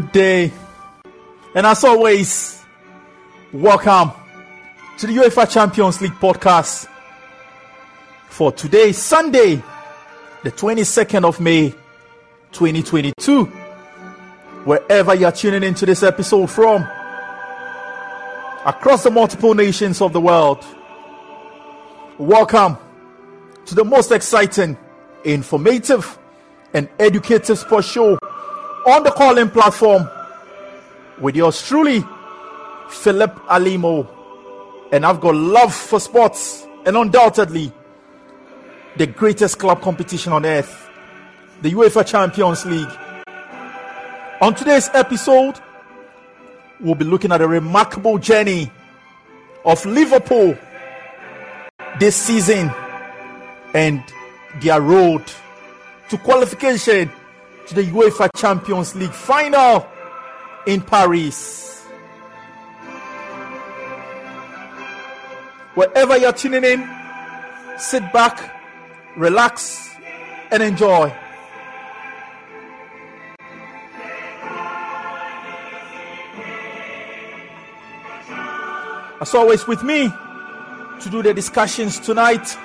good day. And as always, welcome to the UEFA Champions League podcast for today, Sunday, the 22nd of May, 2022. Wherever you're tuning into this episode from, across the multiple nations of the world, welcome to the most exciting, informative, and educative sports show on the Callin platform with yours truly, Philip Alimo. And I've got love for sports and undoubtedly the greatest club competition on earth, the UEFA Champions League. On today's episode, we'll be looking at a remarkable journey of Liverpool this season and their road to qualification to the UEFA Champions League final in Paris. Wherever you're tuning in, sit back, relax, and enjoy. As always, with me to do the discussions tonight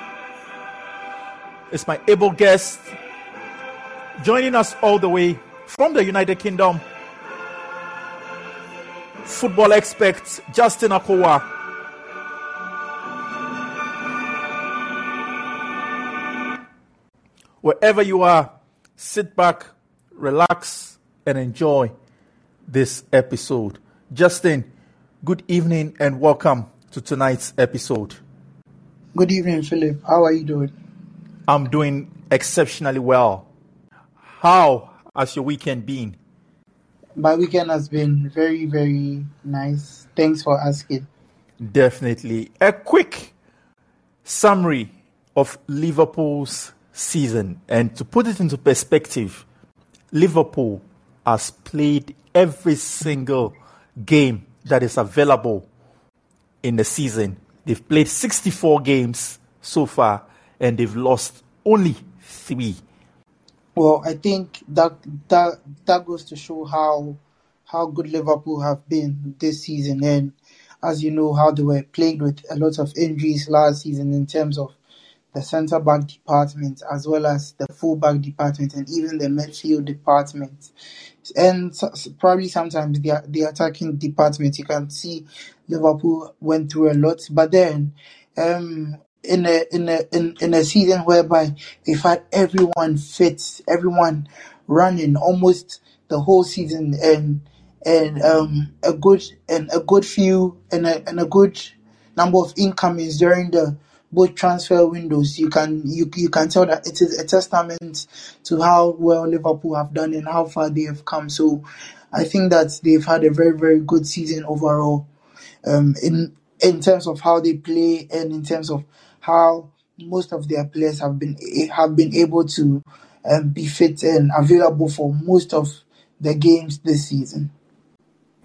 is my able guest joining us all the way from the United Kingdom, football expert Justin Akowa. Wherever you are, sit back, relax, and enjoy this episode. Justin, good evening and welcome to tonight's episode. Good evening, Philip. How are you doing? I'm doing exceptionally well. How has your weekend been? My weekend has been very, very nice. Thanks for asking. Definitely. A quick summary of Liverpool's season. And to put it into perspective, Liverpool has played every single game that is available in the season. They've played 64 games so far and they've lost only three. Well, I think that that that goes to show how how good Liverpool have been this season, and as you know, how they were plagued with a lot of injuries last season in terms of the centre back department as well as the full back department and even the midfield department. And probably sometimes the the attacking department, you can see Liverpool went through a lot, but then um, in a in a in, in a season whereby they've had everyone fit, everyone running almost the whole season, and and um a good and a good few and a and a good number of incomings during the both transfer windows. You can you you can tell that it is a testament to how well Liverpool have done and how far they have come. So I think that they've had a very very good season overall. Um, in in terms of how they play and in terms of how most of their players have been have been able to um, be fit and available for most of the games this season.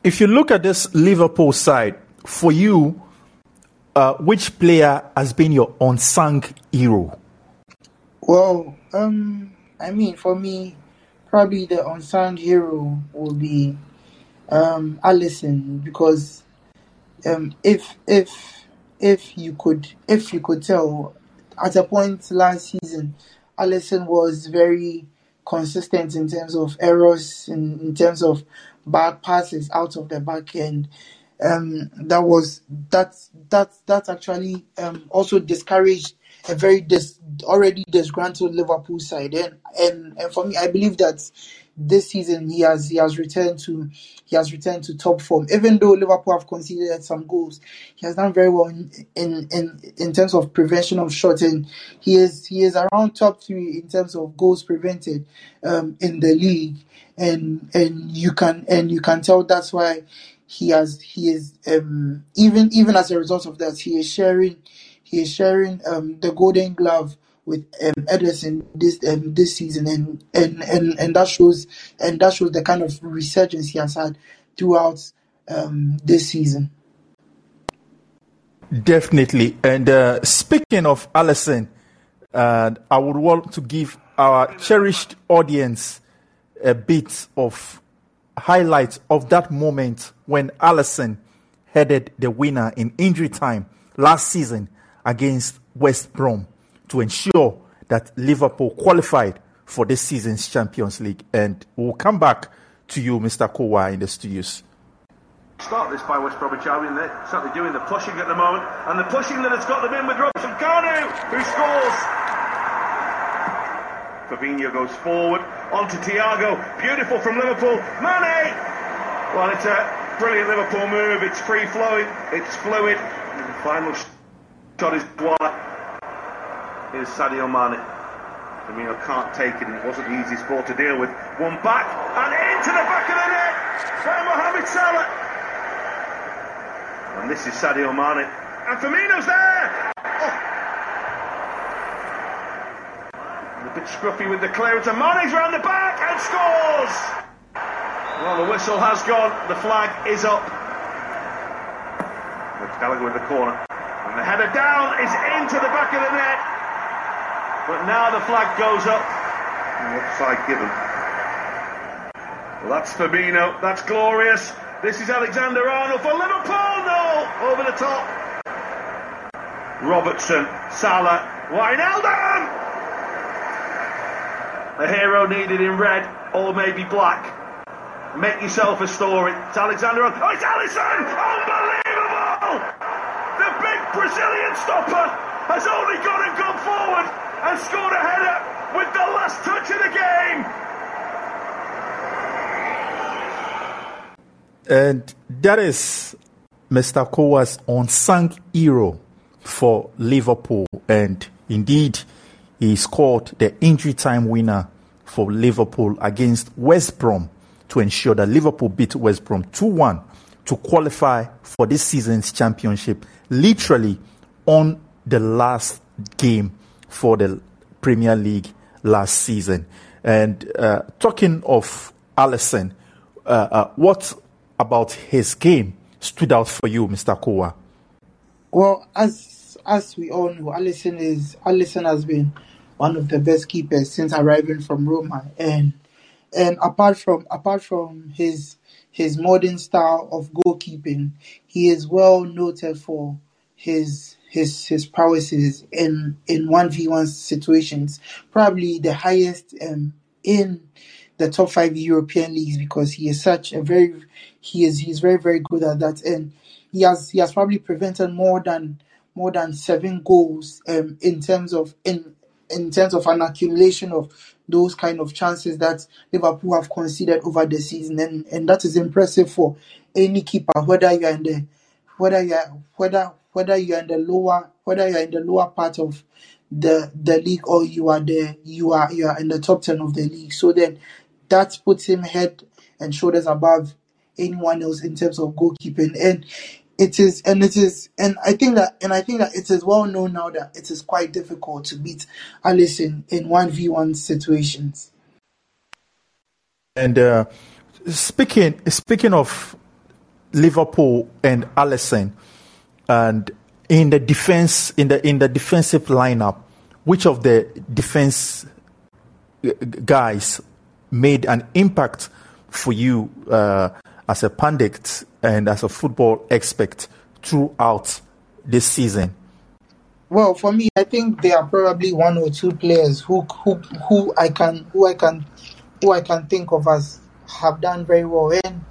If you look at this Liverpool side, for you, uh, which player has been your unsung hero? Well, um, I mean, for me, probably the unsung hero will be um, Alisson because um, if if if you could if you could tell at a point last season Alisson was very consistent in terms of errors in, in terms of bad passes out of the back end. Um, that was that that that actually um, also discouraged a very dis, already disgruntled Liverpool side. And, and and for me I believe that this season he has he has returned to he has returned to top form. Even though Liverpool have conceded some goals, he has done very well in in in, in terms of prevention of shots, and he is he is around top three in terms of goals prevented um, in the league. And and you can and you can tell that's why he has he is um, even even as a result of that he is sharing he is sharing um, the Golden Glove with um, this um, this season, and, and and and that shows and that shows the kind of resurgence he has had throughout um, this season. Definitely. And uh, speaking of Alisson, uh, I would want to give our cherished audience a bit of highlight of that moment when Alisson headed the winner in injury time last season against West Brom to ensure that Liverpool qualified for this season's Champions League. And we'll come back to you, Mr. Kowa, in the studios. Start this by West Bromwich Albion. They're certainly doing the pushing at the moment, and the pushing that has got them in with Robson Kanu, who scores. Fabinho goes forward onto Thiago. Beautiful from Liverpool. Mane. Well, it's a brilliant Liverpool move. It's free flowing. It's fluid. And the final shot is Dwyer. Here's Sadio Mane. Firmino can't take it, and it wasn't the easiest ball to deal with. One back and into the back of the net by Mohamed Salah. And this is Sadio Mane. And Firmino's there! Oh. A bit scruffy with the clearance, and Mane's round the back and scores! Well, the whistle has gone, the flag is up. Gallagher with the corner. And the header down is into the back of the net. But now the flag goes up. And offside given. Well, that's Firmino. That's glorious. This is Alexander Arnold for Liverpool. No, over the top. Robertson, Salah, Wijnaldum. A hero needed in red or maybe black. Make yourself a story. It's Alexander. Oh, it's Alisson! Unbelievable! The big Brazilian stopper has only got him gone forward and scored a header with the last touch of the game. And that is Mr. Kowa's unsung hero for Liverpool. And indeed, he scored the injury time winner for Liverpool against West Brom to ensure that Liverpool beat West Brom 2 1 to qualify for this season's championship, literally on the last game for the Premier League last season. And uh, talking of Alisson, uh, uh, what about his game stood out for you, Mr. Kowa? Well, as as we all know, Alisson is Alisson has been one of the best keepers since arriving from Roma, and and apart from apart from his his modern style of goalkeeping, he is well noted for his his his prowesses in in one v one situations, probably the highest um, in the top five European leagues because he is such a very he is he's very very good at that. And he has he has probably prevented more than more than seven goals um, in terms of in in terms of an accumulation of those kind of chances that Liverpool have conceded over the season. And, and that is impressive for any keeper whether you are in the whether you are whether whether you are in the lower whether you are in the lower part of the the league or you are the you are you are in the top ten of the league. So then that puts him head and shoulders above anyone else in terms of goalkeeping. And it is and it is and I think that and I think that it is well known now that it is quite difficult to beat Alisson in one v one situations. And uh, speaking speaking of Liverpool and Alisson, and in the defense in the in the defensive lineup, which of the defense guys made an impact for you uh, as a pundit and as a football expert throughout this season? Well, for me, I think there are probably one or two players who who who I can who I can who I can think of as have done very well. And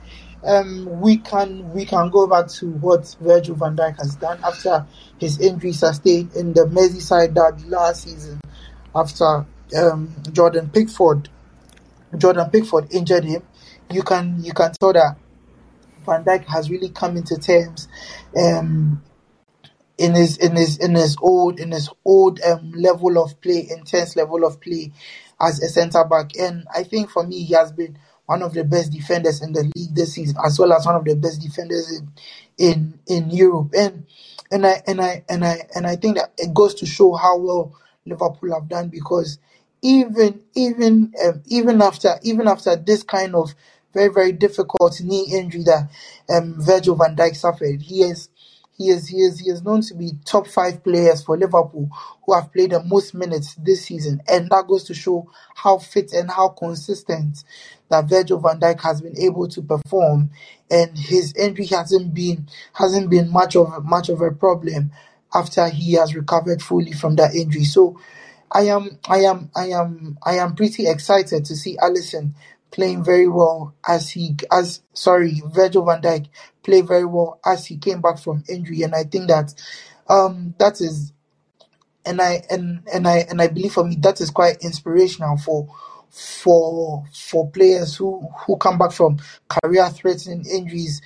um, we can we can go back to what Virgil van Dijk has done after his injury sustained in the Merseyside derby last season after um, Jordan Pickford Jordan Pickford injured him. You can you can tell that Van Dijk has really come into terms um, in his in his in his old in his old um, level of play, intense level of play as a centre back. And I think for me, he has been one of the best defenders in the league this season, as well as one of the best defenders in in in Europe. And and I and I and I and I think that it goes to show how well Liverpool have done because even even um, even after even after this kind of very very difficult knee injury that um, Virgil van Dijk suffered, he is he is he is he is known to be top five players for Liverpool who have played the most minutes this season, and that goes to show how fit and how consistent that Virgil van Dijk has been able to perform, and his injury hasn't been hasn't been much of much of a problem after he has recovered fully from that injury. So I am I am I am I am pretty excited to see Alisson playing very well as he as sorry Virgil van Dijk play very well as he came back from injury and I think that um that is and I and and I and I believe for me that is quite inspirational for for for players who who come back from career threatening injuries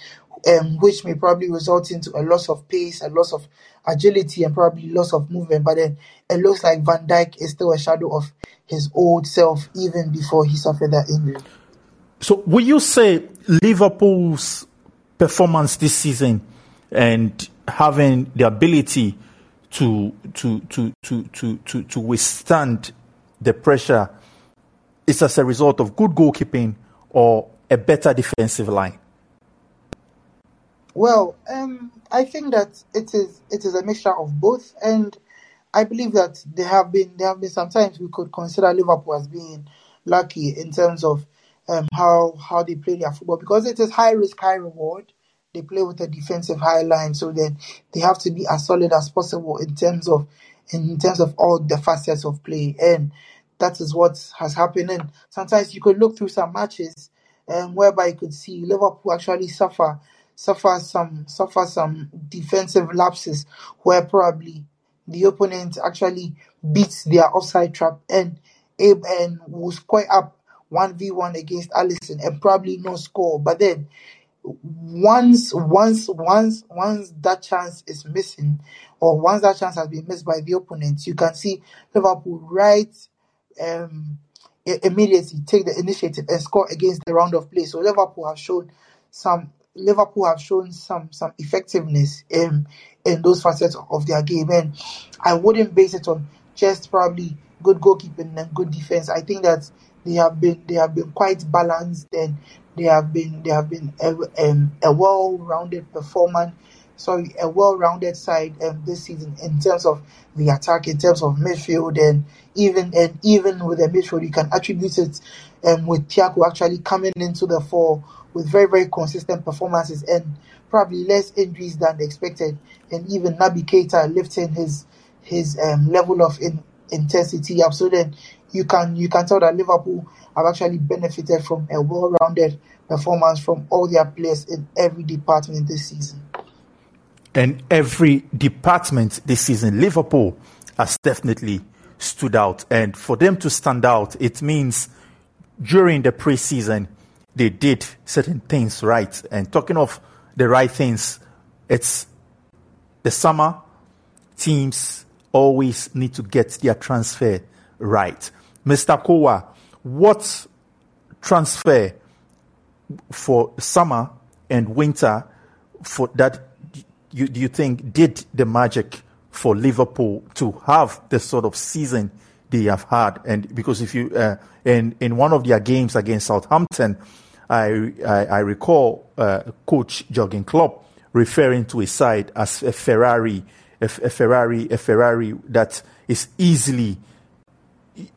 um, which may probably result into a loss of pace, a loss of agility, and probably loss of movement. But then it looks like Van Dijk is still a shadow of his old self even before he suffered that injury. So, will you say Liverpool's performance this season and having the ability to to to to to to, to withstand the pressure is as a result of good goalkeeping or a better defensive line? Well, um, I think that it is it is a mixture of both, and I believe that there have been there have been sometimes we could consider Liverpool as being lucky in terms of um, how how they play their football because it is high risk, high reward. They play with a defensive high line, so then they have to be as solid as possible in terms of in terms of all the facets of play, and that is what has happened. And sometimes you could look through some matches um, whereby you could see Liverpool actually suffer suffer some suffer some defensive lapses where probably the opponent actually beats their offside trap and and will square up one v one against Alisson and probably no score. But then once once once once that chance is missing or once that chance has been missed by the opponent, you can see Liverpool right um immediately take the initiative and score against the round of play. So Liverpool have shown some Liverpool have shown some some effectiveness in in those facets of their game, and I wouldn't base it on just probably good goalkeeping and good defense. I think that they have been they have been quite balanced and they have been they have been a, um, a well-rounded performance. Sorry, a well-rounded side um, this season in terms of the attack, in terms of midfield, and even and even with the midfield, you can attribute it um, with Thiago actually coming into the fore with very, very consistent performances and probably less injuries than expected. And even Naby Keita lifting his his um, level of in, intensity up. So then you can you can tell that Liverpool have actually benefited from a well-rounded performance from all their players in every department this season. And every department this season, Liverpool has definitely stood out. And for them to stand out, it means during the preseason, they did certain things right. And talking of the right things, it's the summer teams always need to get their transfer right. Mr. Kowa, what transfer for summer and winter for that you, do you think did the magic for Liverpool to have the sort of season they have had? And because if you uh, in in one of their games against Southampton, I, I, I recall uh, Coach Jurgen Klopp referring to his side as a Ferrari, a, a Ferrari, a Ferrari that is easily,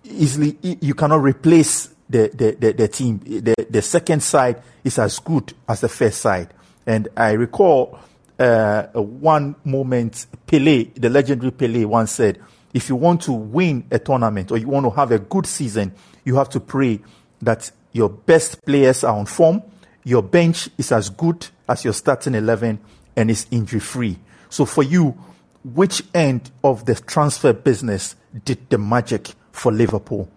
easily you cannot replace the, the, the, the, team. The, the second side is as good as the first side. And I recall uh, one moment, Pele, the legendary Pele, once said, if you want to win a tournament or you want to have a good season, you have to pray that your best players are on form, your bench is as good as your starting 11, and is injury free. So, for you, which end of the transfer business did the magic for Liverpool?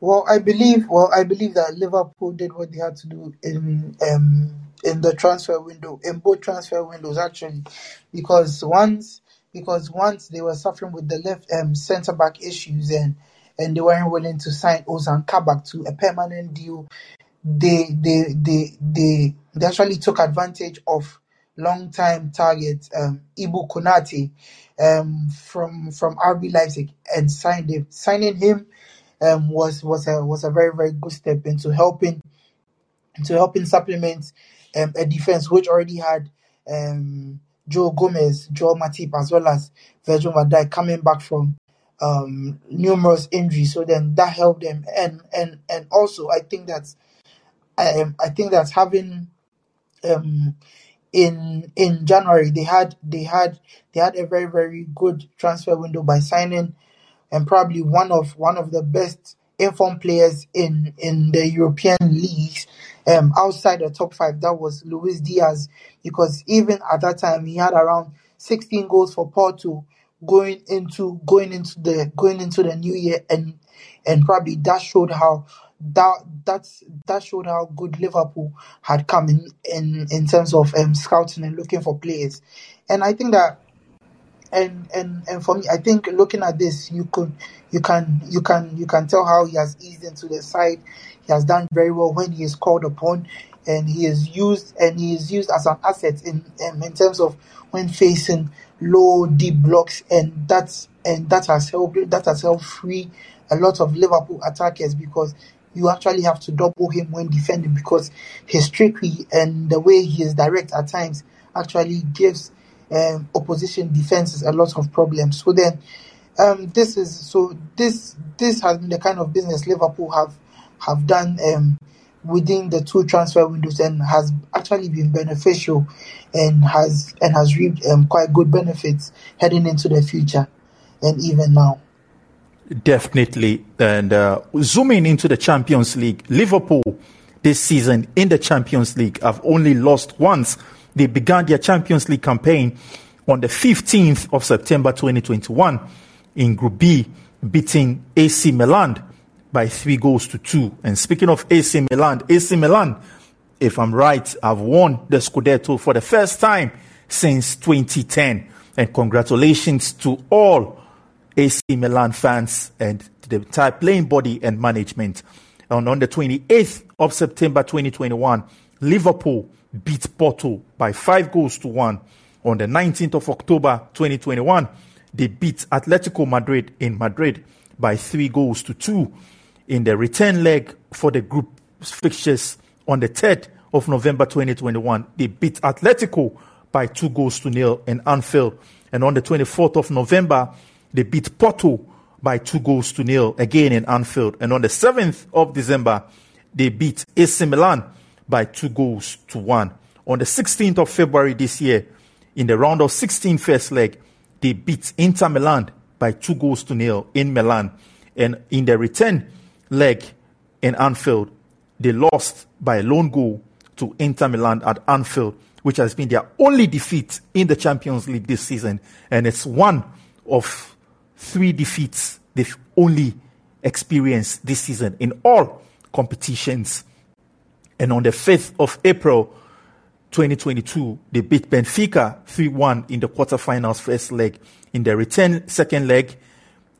Well, I believe. Well, I believe that Liverpool did what they had to do in um, in the transfer window, in both transfer windows actually, because once because once they were suffering with the left um, centre back issues and and they weren't willing to sign Ozan Kabak to a permanent deal. They they they they they actually took advantage of long-time target um, Ibou Konate um, from from RB Leipzig and signed him. Signing him um, was was a was a very very good step into helping to helping supplement um, a defense which already had um, Joe Gomez, Joel Matip, as well as Virgil van Dijk coming back from um, numerous injuries. So then that helped them, and and and also I think that um, I think that having um, in in January they had they had they had a very very good transfer window by signing and probably one of one of the best informed players in in the European leagues um outside the top five that was Luis Diaz because even at that time he had around 16 goals for Porto going into going into the going into the new year and and probably that showed how that that's that showed how good Liverpool had come in in, in terms of um, scouting and looking for players, and I think that and and and for me, I think looking at this, you could you can you can you can tell how he has eased into the side. He has done very well when he is called upon, and he is used and he is used as an asset in um, in terms of when facing low deep blocks, and that's and that has helped that has helped free a lot of Liverpool attackers because you actually have to double him when defending because his trickery and the way he is direct at times actually gives um, opposition defenses a lot of problems. So then, um, this is so this this has been the kind of business Liverpool have have done um, within the two transfer windows and has actually been beneficial and has and has reaped um, quite good benefits heading into the future and even now. Definitely. And uh, zooming into the Champions League, Liverpool this season in the Champions League have only lost once. They began their Champions League campaign on the 15th of September 2021 in Group B, beating AC Milan by three goals to two. And speaking of AC Milan, AC Milan, if I'm right, have won the Scudetto for the first time since 2010. And congratulations to all AC Milan fans and the entire playing body and management. And on the 28th of September 2021, Liverpool beat Porto by five goals to one. On the 19th of October 2021, they beat Atletico Madrid in Madrid by three goals to two. In the return leg for the group fixtures on the 3rd of November 2021, they beat Atletico by two goals to nil in Anfield. And on the 24th of November, they beat Porto by two goals to nil again in Anfield. And on the 7th of December, they beat AC Milan by two goals to one. On the 16th of February this year, in the round of 16 first leg, they beat Inter Milan by two goals to nil in Milan. And in the return leg in Anfield, they lost by a lone goal to Inter Milan at Anfield, which has been their only defeat in the Champions League this season. And it's one of three defeats they've only experienced this season in all competitions. And on the 5th of April 2022, they beat Benfica 3 1 in the quarterfinals first leg. In the return second leg,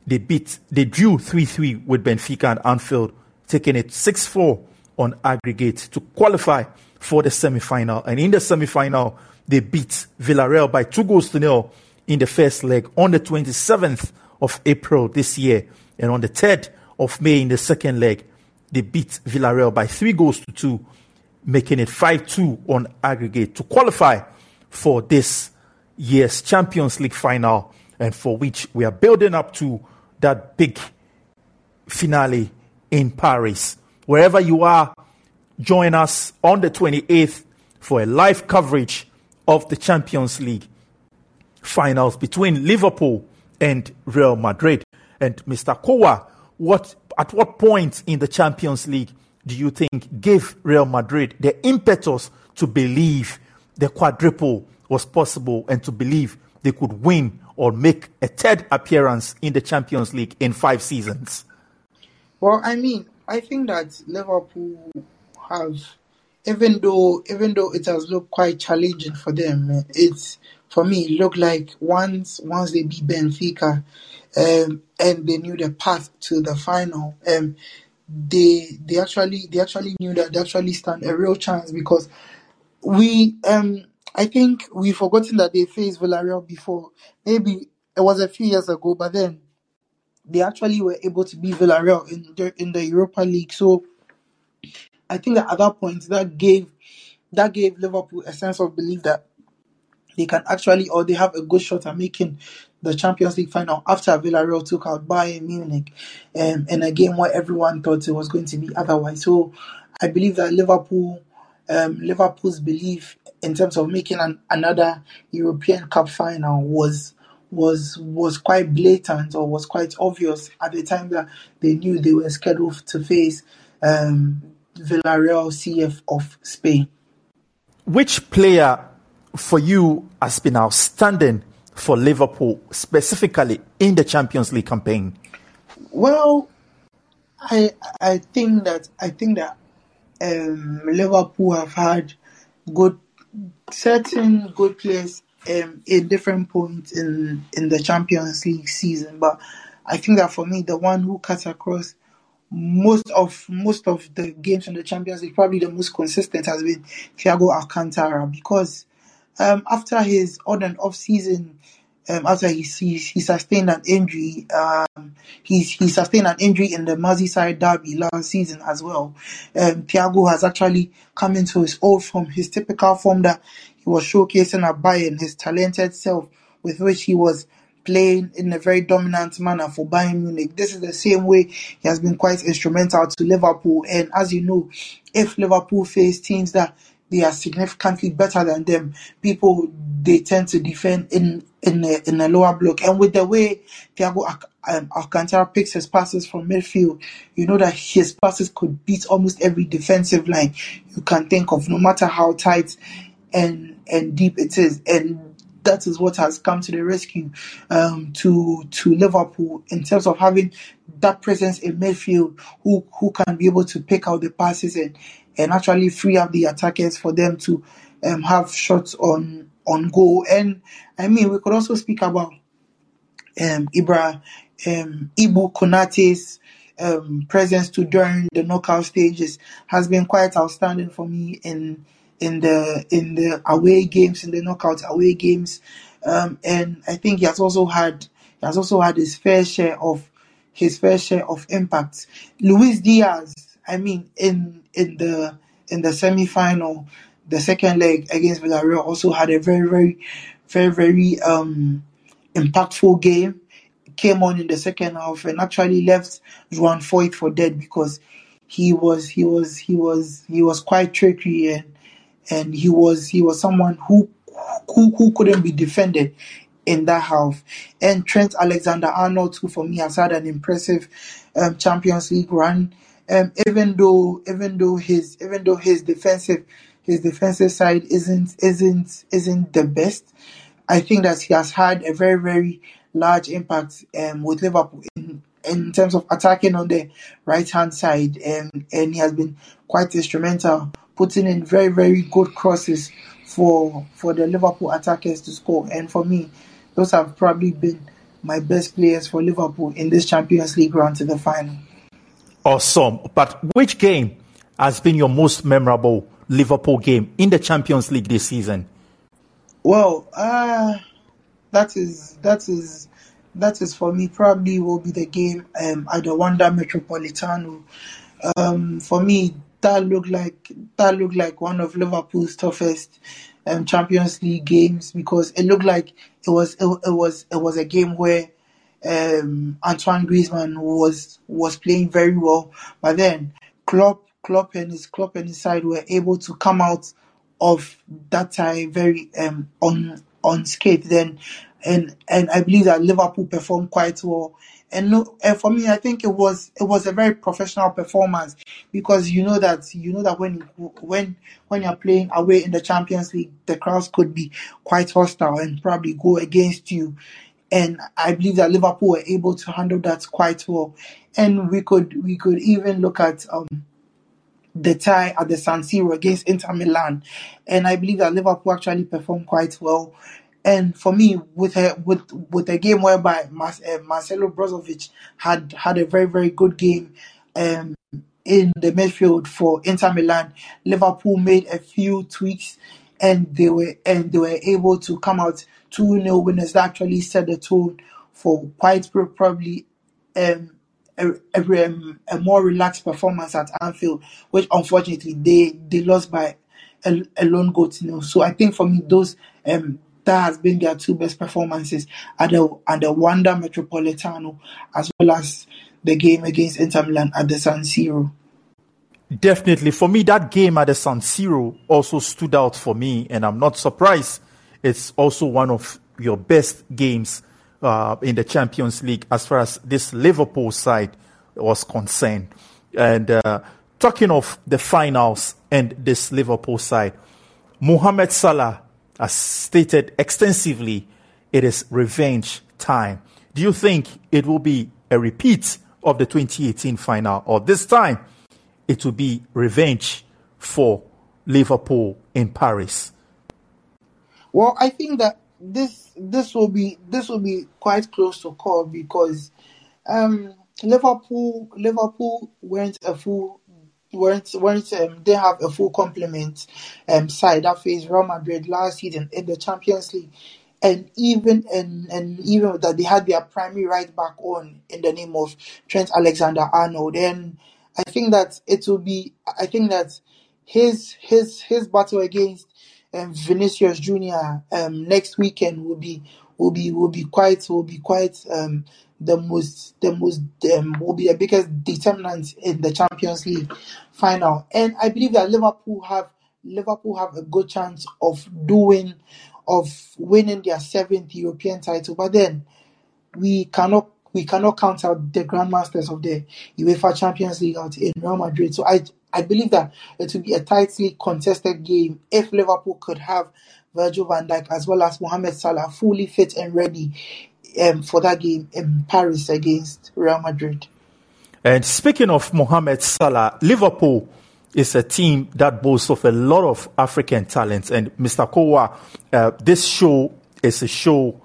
they beat, they drew 3 3 with Benfica and Anfield, taking it 6 4 on aggregate to qualify for the semi final. And in the semi final, they beat Villarreal by two goals to nil in the first leg on the 27th of April this year. And on the 3rd of May in the second leg, they beat Villarreal by three goals to two, making it 5 2 on aggregate to qualify for this year's Champions League final, and for which we are building up to that big finale in Paris. Wherever you are, join us on the 28th for a live coverage of the Champions League finals between Liverpool and Real Madrid. And Mr. Kowa, what at what point in the Champions League do you think gave Real Madrid the impetus to believe the quadruple was possible and to believe they could win or make a third appearance in the Champions League in five seasons? Well, I mean, I think that Liverpool have, even though even though it has looked quite challenging for them, it's for me, looked like once once they beat Benfica, um, and they knew the path to the final, um, they they actually they actually knew that they actually stand a real chance because we um I think we've forgotten that they faced Villarreal before. Maybe it was a few years ago, but then they actually were able to beat Villarreal in the in the Europa League. So I think that at that point that gave that gave Liverpool a sense of belief that they can actually, or they have a good shot at making the Champions League final after Villarreal took out Bayern Munich um, in a game where everyone thought it was going to be otherwise. So I believe that Liverpool, um, Liverpool's belief in terms of making an, another European Cup final was was was quite blatant or was quite obvious at the time that they knew they were scheduled to face um, Villarreal CF of Spain. Which player for you has been outstanding for Liverpool, specifically in the Champions League campaign? Well, I I think that I think that um, Liverpool have had good certain good players um, in different points in in the Champions League season, but I think that for me, the one who cuts across most of most of the games in the Champions League, probably the most consistent has been Thiago Alcantara because um, after his on and off season, um, after he, he, he sustained an injury, um, he, he sustained an injury in the Merseyside derby last season as well. Um, Thiago has actually come into his old form, his typical form that he was showcasing at Bayern, his talented self with which he was playing in a very dominant manner for Bayern Munich. This is the same way he has been quite instrumental to Liverpool. And as you know, if Liverpool face teams that they are significantly better than them. People they tend to defend in in a, in a lower block, and with the way Thiago um, Alcantara picks his passes from midfield, you know that his passes could beat almost every defensive line you can think of, no matter how tight and and deep it is, and that is what has come to the rescue um, to to Liverpool in terms of having that presence in midfield who who can be able to pick out the passes and and actually free up the attackers for them to um, have shots on on goal. And I mean, we could also speak about um, Ibra um, Ibou Konate's um, presence to during the knockout stages has been quite outstanding for me in in the in the away games in the knockout away games, um, and I think he has also had he has also had his fair share of his fair share of impact. Luis Diaz I mean, in in the in the semi final, the second leg against Villarreal also had a very very very very um impactful game. Came on in the second half and actually left Juan Foyth for dead because he was he was he was he was quite tricky and and he was he was someone who who, who couldn't be defended in that half. And Trent Alexander Arnold, who for me has had an impressive um, Champions League run, um, even though even though his even though his defensive his defensive side isn't isn't isn't the best, I think that he has had a very very large impact um, with Liverpool in, in terms of attacking on the right hand side, and um, and he has been quite instrumental, putting in very very good crosses for for the Liverpool attackers to score. And for me, those have probably been my best players for Liverpool in this Champions League run to the final. Awesome. But which game has been your most memorable Liverpool game in the Champions League this season? Well, uh, that is that is that is for me probably will be the game um, at the Wanda Metropolitano. Um, for me, that looked like that looked like one of Liverpool's toughest um, Champions League games because it looked like it was it, it was it was a game where um, Antoine Griezmann was was playing very well, but then Klopp, Klopp and his Klopp and his side were able to come out of that time very um, un, unscathed. Then, and and I believe that Liverpool performed quite well. And, no, and for me, I think it was it was a very professional performance because you know that you know that when when when you're playing away in the Champions League, the crowds could be quite hostile and probably go against you and I believe that Liverpool were able to handle that quite well. And we could we could even look at um, the tie at the San Siro against Inter Milan, and I believe that Liverpool actually performed quite well. And for me, with a with with a game whereby uh, Marcelo Brozovic had had a very very good game um, in the midfield for Inter Milan, Liverpool made a few tweaks, and they were and they were able to come out 2 0 winners that actually set the tone for quite probably um, a, a, um, a, more relaxed performance at Anfield, which unfortunately they, they lost by a, a lone goal to nil. So I think for me, those um, that has been their two best performances at the at the Wanda Metropolitano as well as the game against Inter Milan at the San Siro. Definitely. For me, that game at the San Siro also stood out for me, and I'm not surprised. It's also one of your best games uh, in the Champions League as far as this Liverpool side was concerned. And uh, talking of the finals and this Liverpool side, Mohamed Salah has stated extensively it is revenge time. Do you think it will be a repeat of the 2018 final, or this time it will be revenge for Liverpool in Paris? Well, I think that this this will be this will be quite close to call because um, Liverpool Liverpool weren't a full weren't weren't um, they have a full complement um, side. That faced Real Madrid last season in the Champions League, and even and and even that they had their primary right back on in the name of Trent Alexander Arnold, and I think that it will be I think that his his his battle against um, Vinicius Junior um, next weekend will be will be will be quite will be quite um, the most the most um, will be the biggest determinant in the Champions League final. And I believe that Liverpool have Liverpool have a good chance of doing of winning their seventh European title. But then we cannot we cannot count out the grandmasters of the UEFA Champions League out in Real Madrid. So I I believe that it will be a tightly contested game if Liverpool could have Virgil van Dijk as well as Mohamed Salah fully fit and ready um, for that game in Paris against Real Madrid. And speaking of Mohamed Salah, Liverpool is a team that boasts of a lot of African talents. And Mr. Kowa, uh, this show is a show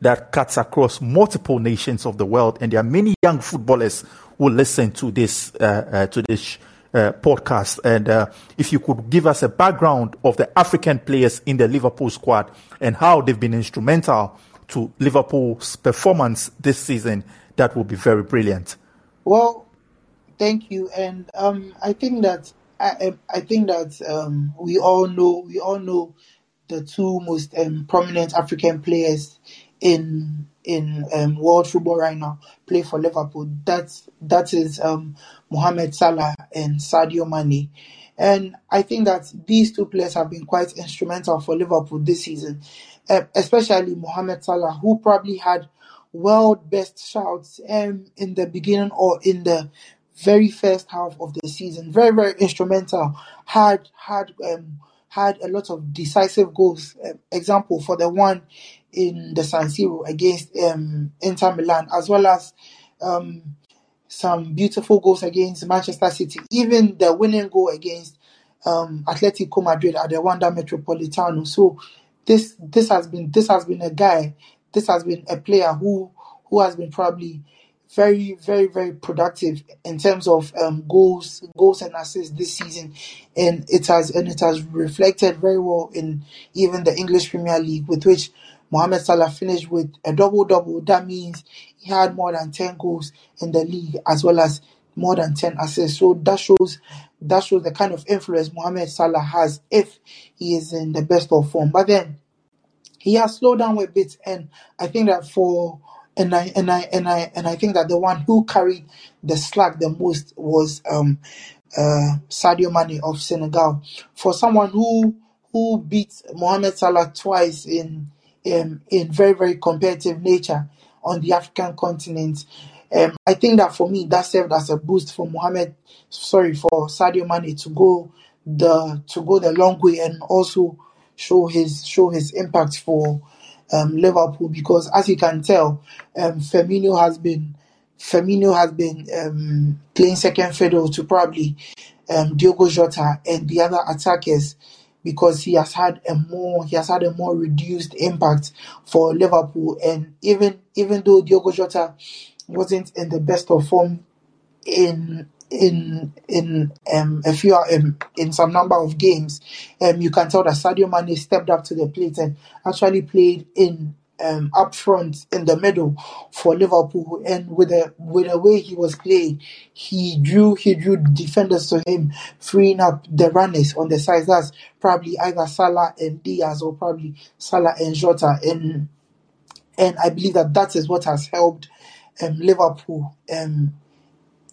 that cuts across multiple nations of the world, and there are many young footballers who listen to this uh, uh, to this uh, podcast. And uh, if you could give us a background of the African players in the Liverpool squad and how they've been instrumental to Liverpool's performance this season, that would be very brilliant. Well, thank you, and um, I think that I, I think that um, we all know we all know the two most um, prominent African players in in um, world football right now play for Liverpool. That's that is um, Mohamed Salah and Sadio Mane. And I think that these two players have been quite instrumental for Liverpool this season, uh, especially Mohamed Salah, who probably had world best shouts um, in the beginning or in the very first half of the season. Very, very instrumental. Had had um, had a lot of decisive goals. Uh, example for the one in the San Siro against um, Inter Milan, as well as um, some beautiful goals against Manchester City. Even the winning goal against um, Atletico Madrid at the Wanda Metropolitano. So this this has been this has been a guy, this has been a player who who has been probably very, very, very productive in terms of um, goals, goals and assists this season, and it has and it has reflected very well in even the English Premier League, with which Mohamed Salah finished with a double double. That means he had more than ten goals in the league as well as more than ten assists. So that shows that shows the kind of influence Mohamed Salah has if he is in the best of form. But then he has slowed down a bit, and I think that for and I and I and I and I think that the one who carried the slack the most was um uh Sadio Mane of Senegal. For someone who who beat Mohamed Salah twice in um, in very very competitive nature on the African continent. Um, I think that for me that served as a boost for Mohamed, sorry for Sadio Mane to go the to go the long way and also show his show his impact for um, Liverpool because as you can tell, um, Firmino has been Firmino has been um, playing second fiddle to probably um, Diogo Jota and the other attackers because he has had a more he has had a more reduced impact for Liverpool. And even even though Diogo Jota wasn't in the best of form in in in um, a few um, in some number of games, um, you can tell that Sadio Mane stepped up to the plate and actually played in um, up front in the middle for Liverpool, and with the with the way he was playing, he drew he drew defenders to him, freeing up the runners on the sides. That's probably either Salah and Diaz, or probably Salah and Jota, and and I believe that that is what has helped um, Liverpool um,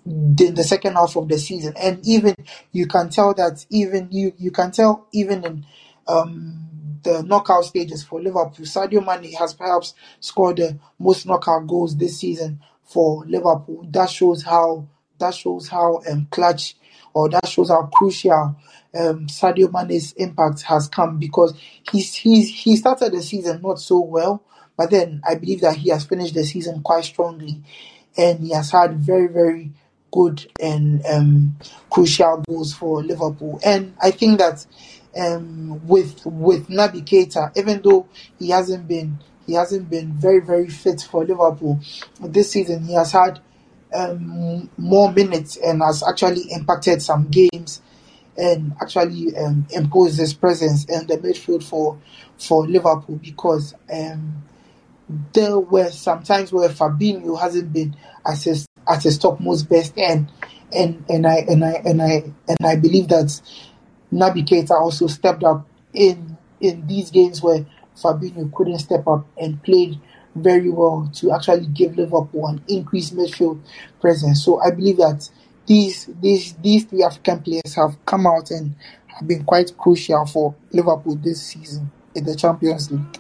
in the second half of the season. And even you can tell that even you you can tell even in um, the knockout stages for Liverpool, Sadio Mane has perhaps scored the most knockout goals this season for Liverpool. That shows how that shows how um, clutch or that shows how crucial um, Sadio Mane's impact has come because he's he's he started the season not so well, but then I believe that he has finished the season quite strongly, and he has had very very good and um, crucial goals for Liverpool. And I think that um, with with Naby Keita, even though he hasn't been he hasn't been very very fit for Liverpool this season, he has had um, more minutes and has actually impacted some games and actually um, imposed his presence in the midfield for for Liverpool because um, there were some times where Fabinho hasn't been at his at his topmost best and and and I and I and I and I believe that Naby Keita also stepped up in in these games where Fabinho couldn't step up and played very well to actually give Liverpool an increased midfield presence. So I believe that these these these three African players have come out and have been quite crucial for Liverpool this season in the Champions League.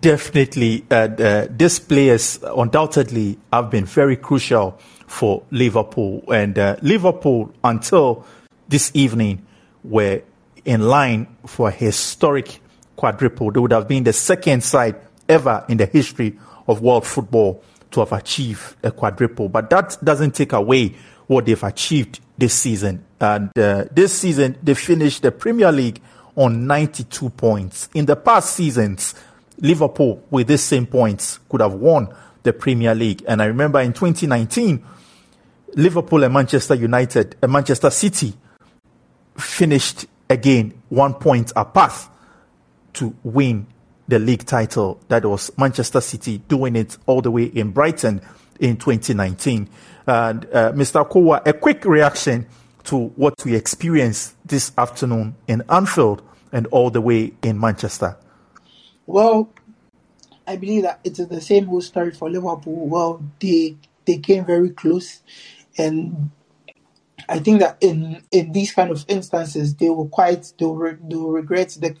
Definitely, uh, uh, these players undoubtedly have been very crucial for Liverpool. And uh, Liverpool, until this evening, were in line for a historic quadruple. They would have been the second side ever in the history of world football to have achieved a quadruple. But that doesn't take away what they've achieved this season. And uh, this season, they finished the Premier League on 92 points. In the past seasons, Liverpool, with these same points, could have won the Premier League. And I remember in 2019, Liverpool and Manchester United and Manchester City finished again one point apart to win the league title. That was Manchester City doing it all the way in Brighton in 2019. And uh, Mr. Kowa, a quick reaction to what we experienced this afternoon in Anfield and all the way in Manchester. Well, I believe that it is the same whole story for Liverpool. Well, they they came very close, and I think that in in these kind of instances, they will quite they will, re, they regret the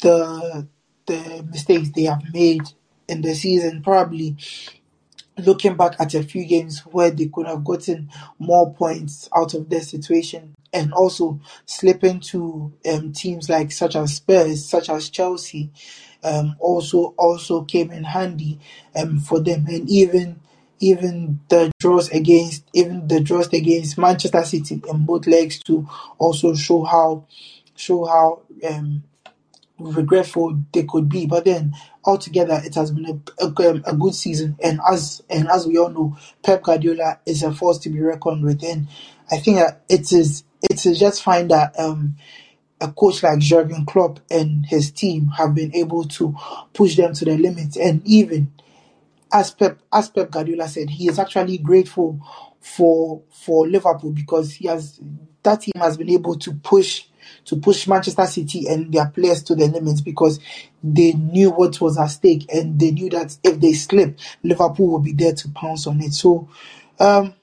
the the mistakes they have made in the season. Probably looking back at a few games where they could have gotten more points out of their situation and also slipping to um, teams like such as Spurs, such as Chelsea, um, also also came in handy um, for them, and even even the draws against even the draws against Manchester City in both legs to also show how show how um, regretful they could be. But then altogether, it has been a, a, um, a, good season, and as and as we all know, Pep Guardiola is a force to be reckoned with, and I think that it is it is just fine that um, a coach like Jurgen Klopp and his team have been able to push them to the limit, and even as Pep as Pep Guardiola said, he is actually grateful for for Liverpool because he has that team has been able to push to push Manchester City and their players to the limits because they knew what was at stake and they knew that if they slip, Liverpool will be there to pounce on it. So, um,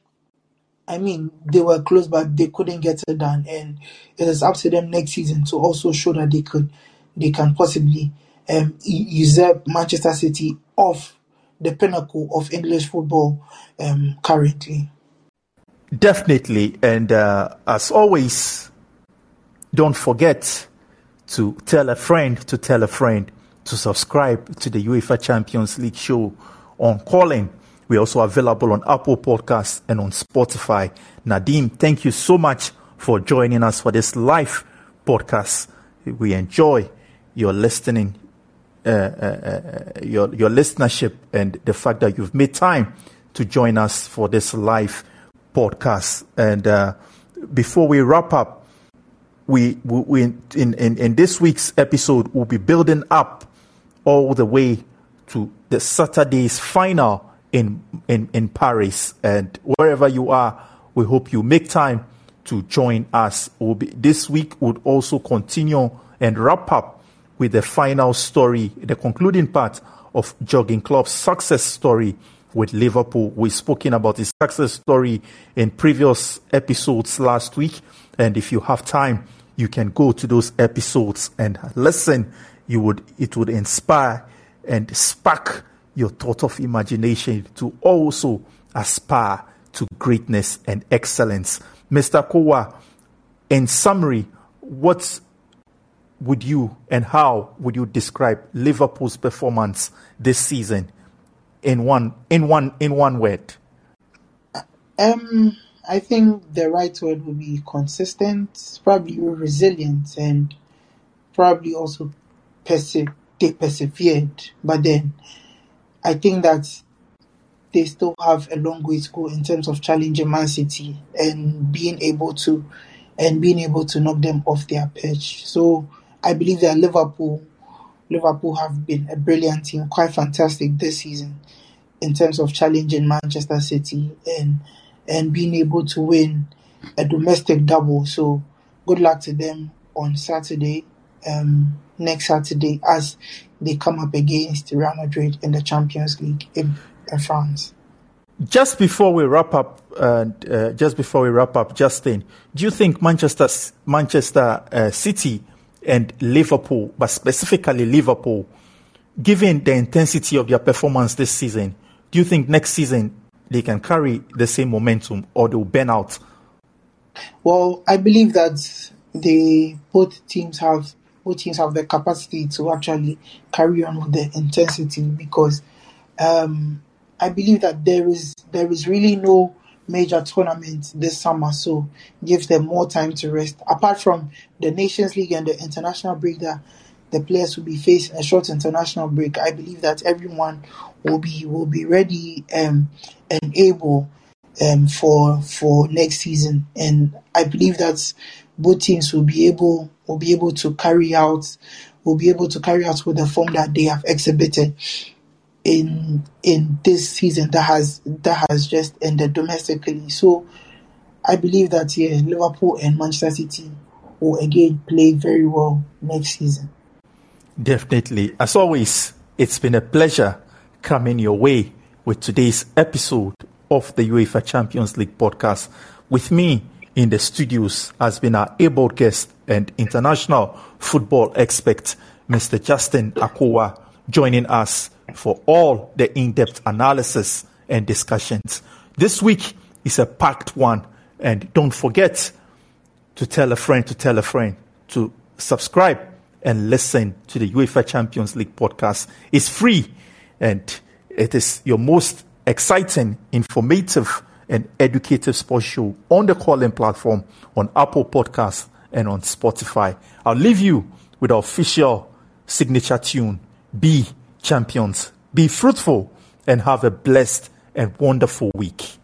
I mean, they were close, but they couldn't get it done, and it is up to them next season to also show that they could, they can possibly um, usurp Manchester City off the pinnacle of English football um, currently. Definitely, and uh, as always, don't forget to tell a friend to tell a friend to subscribe to the UEFA Champions League show on Callin. We're also available on Apple Podcasts and on Spotify. Nadim, thank you so much for joining us for this live podcast. We enjoy your listening, Uh, uh, uh, your your listenership, and the fact that you've made time to join us for this live podcast. And uh, before we wrap up, we, we in, in, in this week's episode we'll be building up all the way to the Saturday's final in, in, in Paris. And wherever you are, we hope you make time to join us. We'll be, this week would also continue and wrap up with the final story, the concluding part of Jurgen Klopp's success story with Liverpool. We've spoken about his success story in previous episodes last week. And if you have time, you can go to those episodes and listen. You would, it would inspire and spark your thought of imagination to also aspire to greatness and excellence. Mr. Kowa, in summary, what would you and how would you describe Liverpool's performance this season in one in one in one word? Um, I think the right word would be consistent, probably resilient, and probably also perse- they persevered. But then, I think that they still have a long way to go in terms of challenging Man City and being able to and being able to knock them off their perch. So I believe that Liverpool Liverpool have been a brilliant team, quite fantastic this season in terms of challenging Manchester City and and being able to win a domestic double. So good luck to them on Saturday, um, next Saturday, as they come up against Real Madrid in the Champions League in, in France. Just before we wrap up, uh, uh, just before we wrap up, Justin, do you think Manchester Manchester uh, City and Liverpool, but specifically Liverpool, given the intensity of their performance this season, do you think next season they can carry the same momentum or they'll burn out? Well, I believe that they both teams have both teams have the capacity to actually carry on with the intensity because um, I believe that there is there is really no major tournament this summer, so gives them more time to rest. Apart from the Nations League and the international break that the players will be facing a short international break, I believe that everyone will be will be ready um, and able um, for for next season, and I believe that both teams will be able will be able to carry out will be able to carry out with the form that they have exhibited in in this season that has that has just ended domestically. So I believe that yeah, Liverpool and Manchester City will again play very well next season. Definitely. As always, it's been a pleasure coming your way with today's episode of the UEFA Champions League podcast. With me in the studios has been our able guest and international football expert, Mr. Justin Akowa, joining us for all the in depth analysis and discussions. This week is a packed one, and don't forget to tell a friend to tell a friend to subscribe and listen to the UEFA Champions League podcast. It's free and it is your most exciting, informative, and educative sports show on the Callin platform on Apple Podcasts and on Spotify. I'll leave you with our official signature tune, Be champions. Be fruitful and have a blessed and wonderful week.